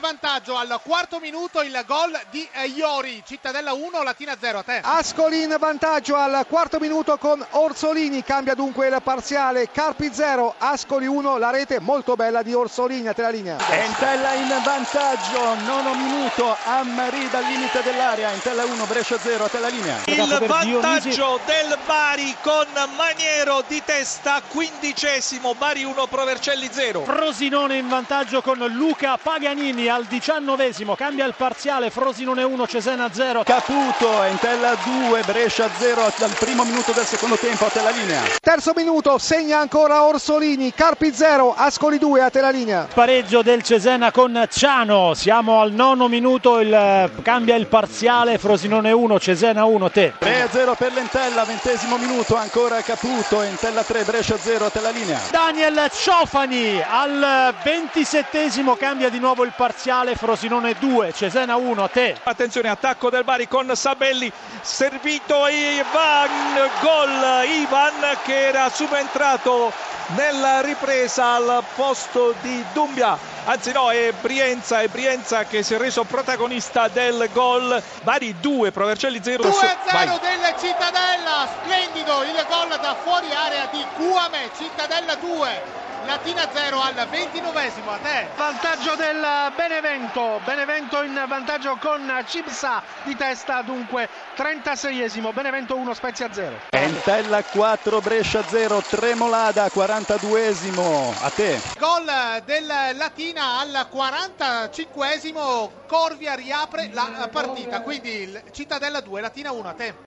vantaggio al quarto minuto il gol di Iori, Cittadella 1, Latina 0 a te. Ascoli in vantaggio al quarto minuto con Orsolini, cambia dunque il parziale, Carpi 0, Ascoli 1, la rete molto bella di Orsolini a te la linea. Entella in vantaggio, nono minuto, Ammari dal limite dell'area, Entella 1, Brescia 0 a te la linea. Il vantaggio del Bari con Maniero di testa, quindicesimo, Bari 1, Provercelli 0. Frosinone in vantaggio con Luca Paganini al diciannovesimo, cambia il parziale, Frosinone 1, Cesena 0. Caputo, Entella 2, Brescia 0 dal primo minuto del secondo tempo a te la linea. Terzo minuto, segna ancora Orsolini, Carpi 0, Ascoli 2 a te la linea. Pareggio del Cesena con Ciano, siamo al nono minuto, il, cambia il parziale, Frosinone 1, Cesena 1, te. 3-0 per l'Entella, ventesimo minuto, ancora Caputo, Entella 3, Brescia 0 a te la linea. Daniel Ciofani al ventisettesimo cambia di nuovo il parziale, Frosinone 2, Cesena 1, a te. Attenzione, attacco del Bari con Sabelli, servito Ivan, gol Ivan che era subentrato nella ripresa al posto di Dumbia. Anzi no, è Brienza, è Brienza che si è reso protagonista del gol. Bari 2, Provercelli 0. 2-0 del Cittadella, splendido il gol da fuori area di Cuame, Cittadella 2. Latina 0 al 29esimo a te. Vantaggio del Benevento, Benevento in vantaggio con Cibsa di testa dunque 36esimo, Benevento 1 Spezia 0. Entella 4, Brescia 0, Tremolada 42esimo a te. Gol del Latina al 45esimo, Corvia riapre la partita, quindi Cittadella 2, Latina 1 a te.